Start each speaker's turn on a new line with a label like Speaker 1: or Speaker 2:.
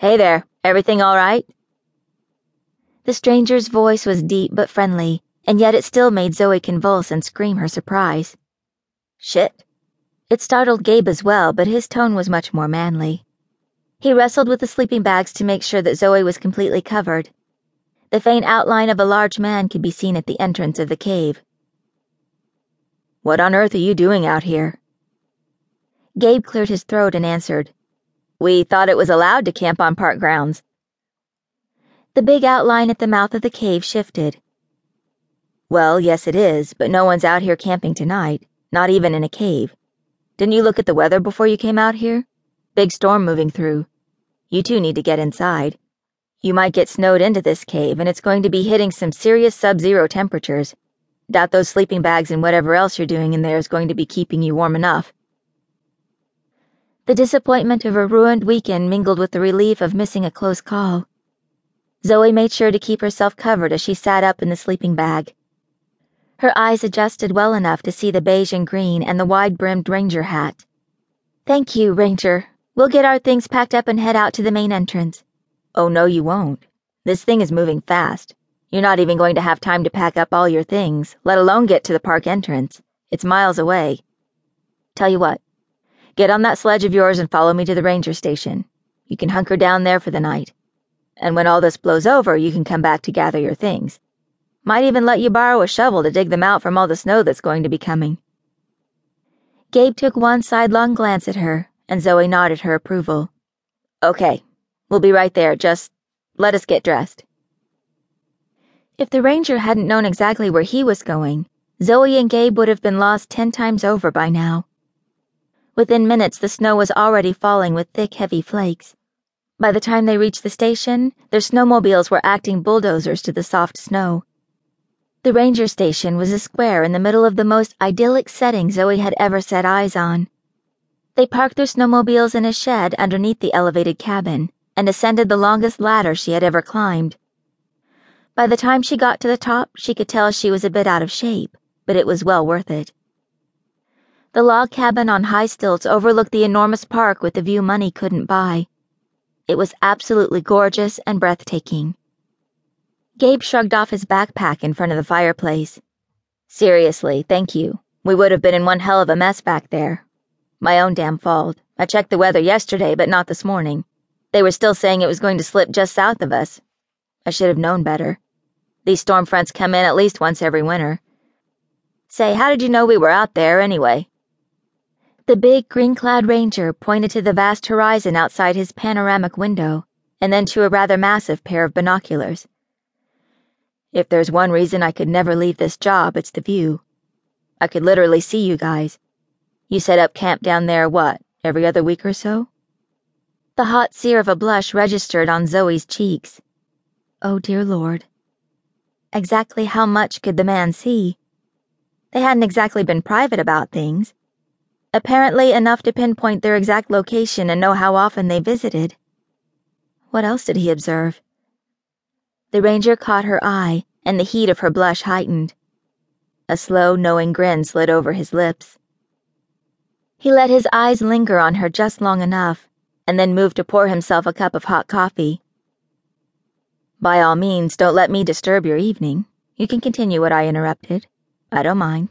Speaker 1: Hey there, everything all right? The stranger's voice was deep but friendly, and yet it still made Zoe convulse and scream her surprise. Shit. It startled Gabe as well, but his tone was much more manly. He wrestled with the sleeping bags to make sure that Zoe was completely covered. The faint outline of a large man could be seen at the entrance of the cave.
Speaker 2: What on earth are you doing out here?
Speaker 1: Gabe cleared his throat and answered,
Speaker 2: We thought it was allowed to camp on park grounds.
Speaker 1: The big outline at the mouth of the cave shifted.
Speaker 2: Well, yes, it is, but no one's out here camping tonight, not even in a cave. Didn't you look at the weather before you came out here? Big storm moving through. You two need to get inside. You might get snowed into this cave, and it's going to be hitting some serious sub zero temperatures. Doubt those sleeping bags and whatever else you're doing in there is going to be keeping you warm enough.
Speaker 1: The disappointment of a ruined weekend mingled with the relief of missing a close call. Zoe made sure to keep herself covered as she sat up in the sleeping bag. Her eyes adjusted well enough to see the beige and green and the wide brimmed ranger hat. Thank you, Ranger. We'll get our things packed up and head out to the main entrance.
Speaker 2: Oh, no, you won't. This thing is moving fast. You're not even going to have time to pack up all your things, let alone get to the park entrance. It's miles away. Tell you what, get on that sledge of yours and follow me to the ranger station. You can hunker down there for the night and when all this blows over, you can come back to gather your things. Might even let you borrow a shovel to dig them out from all the snow that's going to be coming.
Speaker 1: Gabe took one sidelong glance at her, and Zoe nodded her approval.
Speaker 2: Okay, we'll be right there. Just let us get dressed.
Speaker 1: If the ranger hadn't known exactly where he was going, Zoe and Gabe would have been lost ten times over by now. Within minutes, the snow was already falling with thick, heavy flakes. By the time they reached the station, their snowmobiles were acting bulldozers to the soft snow. The ranger station was a square in the middle of the most idyllic setting Zoe had ever set eyes on. They parked their snowmobiles in a shed underneath the elevated cabin and ascended the longest ladder she had ever climbed. By the time she got to the top, she could tell she was a bit out of shape, but it was well worth it. The log cabin on high stilts overlooked the enormous park with the view money couldn't buy. It was absolutely gorgeous and breathtaking. Gabe shrugged off his backpack in front of the fireplace.
Speaker 2: Seriously, thank you. We would have been in one hell of a mess back there. My own damn fault. I checked the weather yesterday, but not this morning. They were still saying it was going to slip just south of us. I should have known better. These storm fronts come in at least once every winter. Say, how did you know we were out there anyway?
Speaker 1: The big green clad ranger pointed to the vast horizon outside his panoramic window, and then to a rather massive pair of binoculars.
Speaker 2: If there's one reason I could never leave this job, it's the view. I could literally see you guys. You set up camp down there, what, every other week or so?
Speaker 1: The hot sear of a blush registered on Zoe's cheeks. Oh, dear Lord. Exactly how much could the man see? They hadn't exactly been private about things apparently enough to pinpoint their exact location and know how often they visited. What else did he observe? The ranger caught her eye, and the heat of her blush heightened. A slow, knowing grin slid over his lips. He let his eyes linger on her just long enough, and then moved to pour himself a cup of hot coffee.
Speaker 2: By all means, don't let me disturb your evening. You can continue what I interrupted. I don't mind.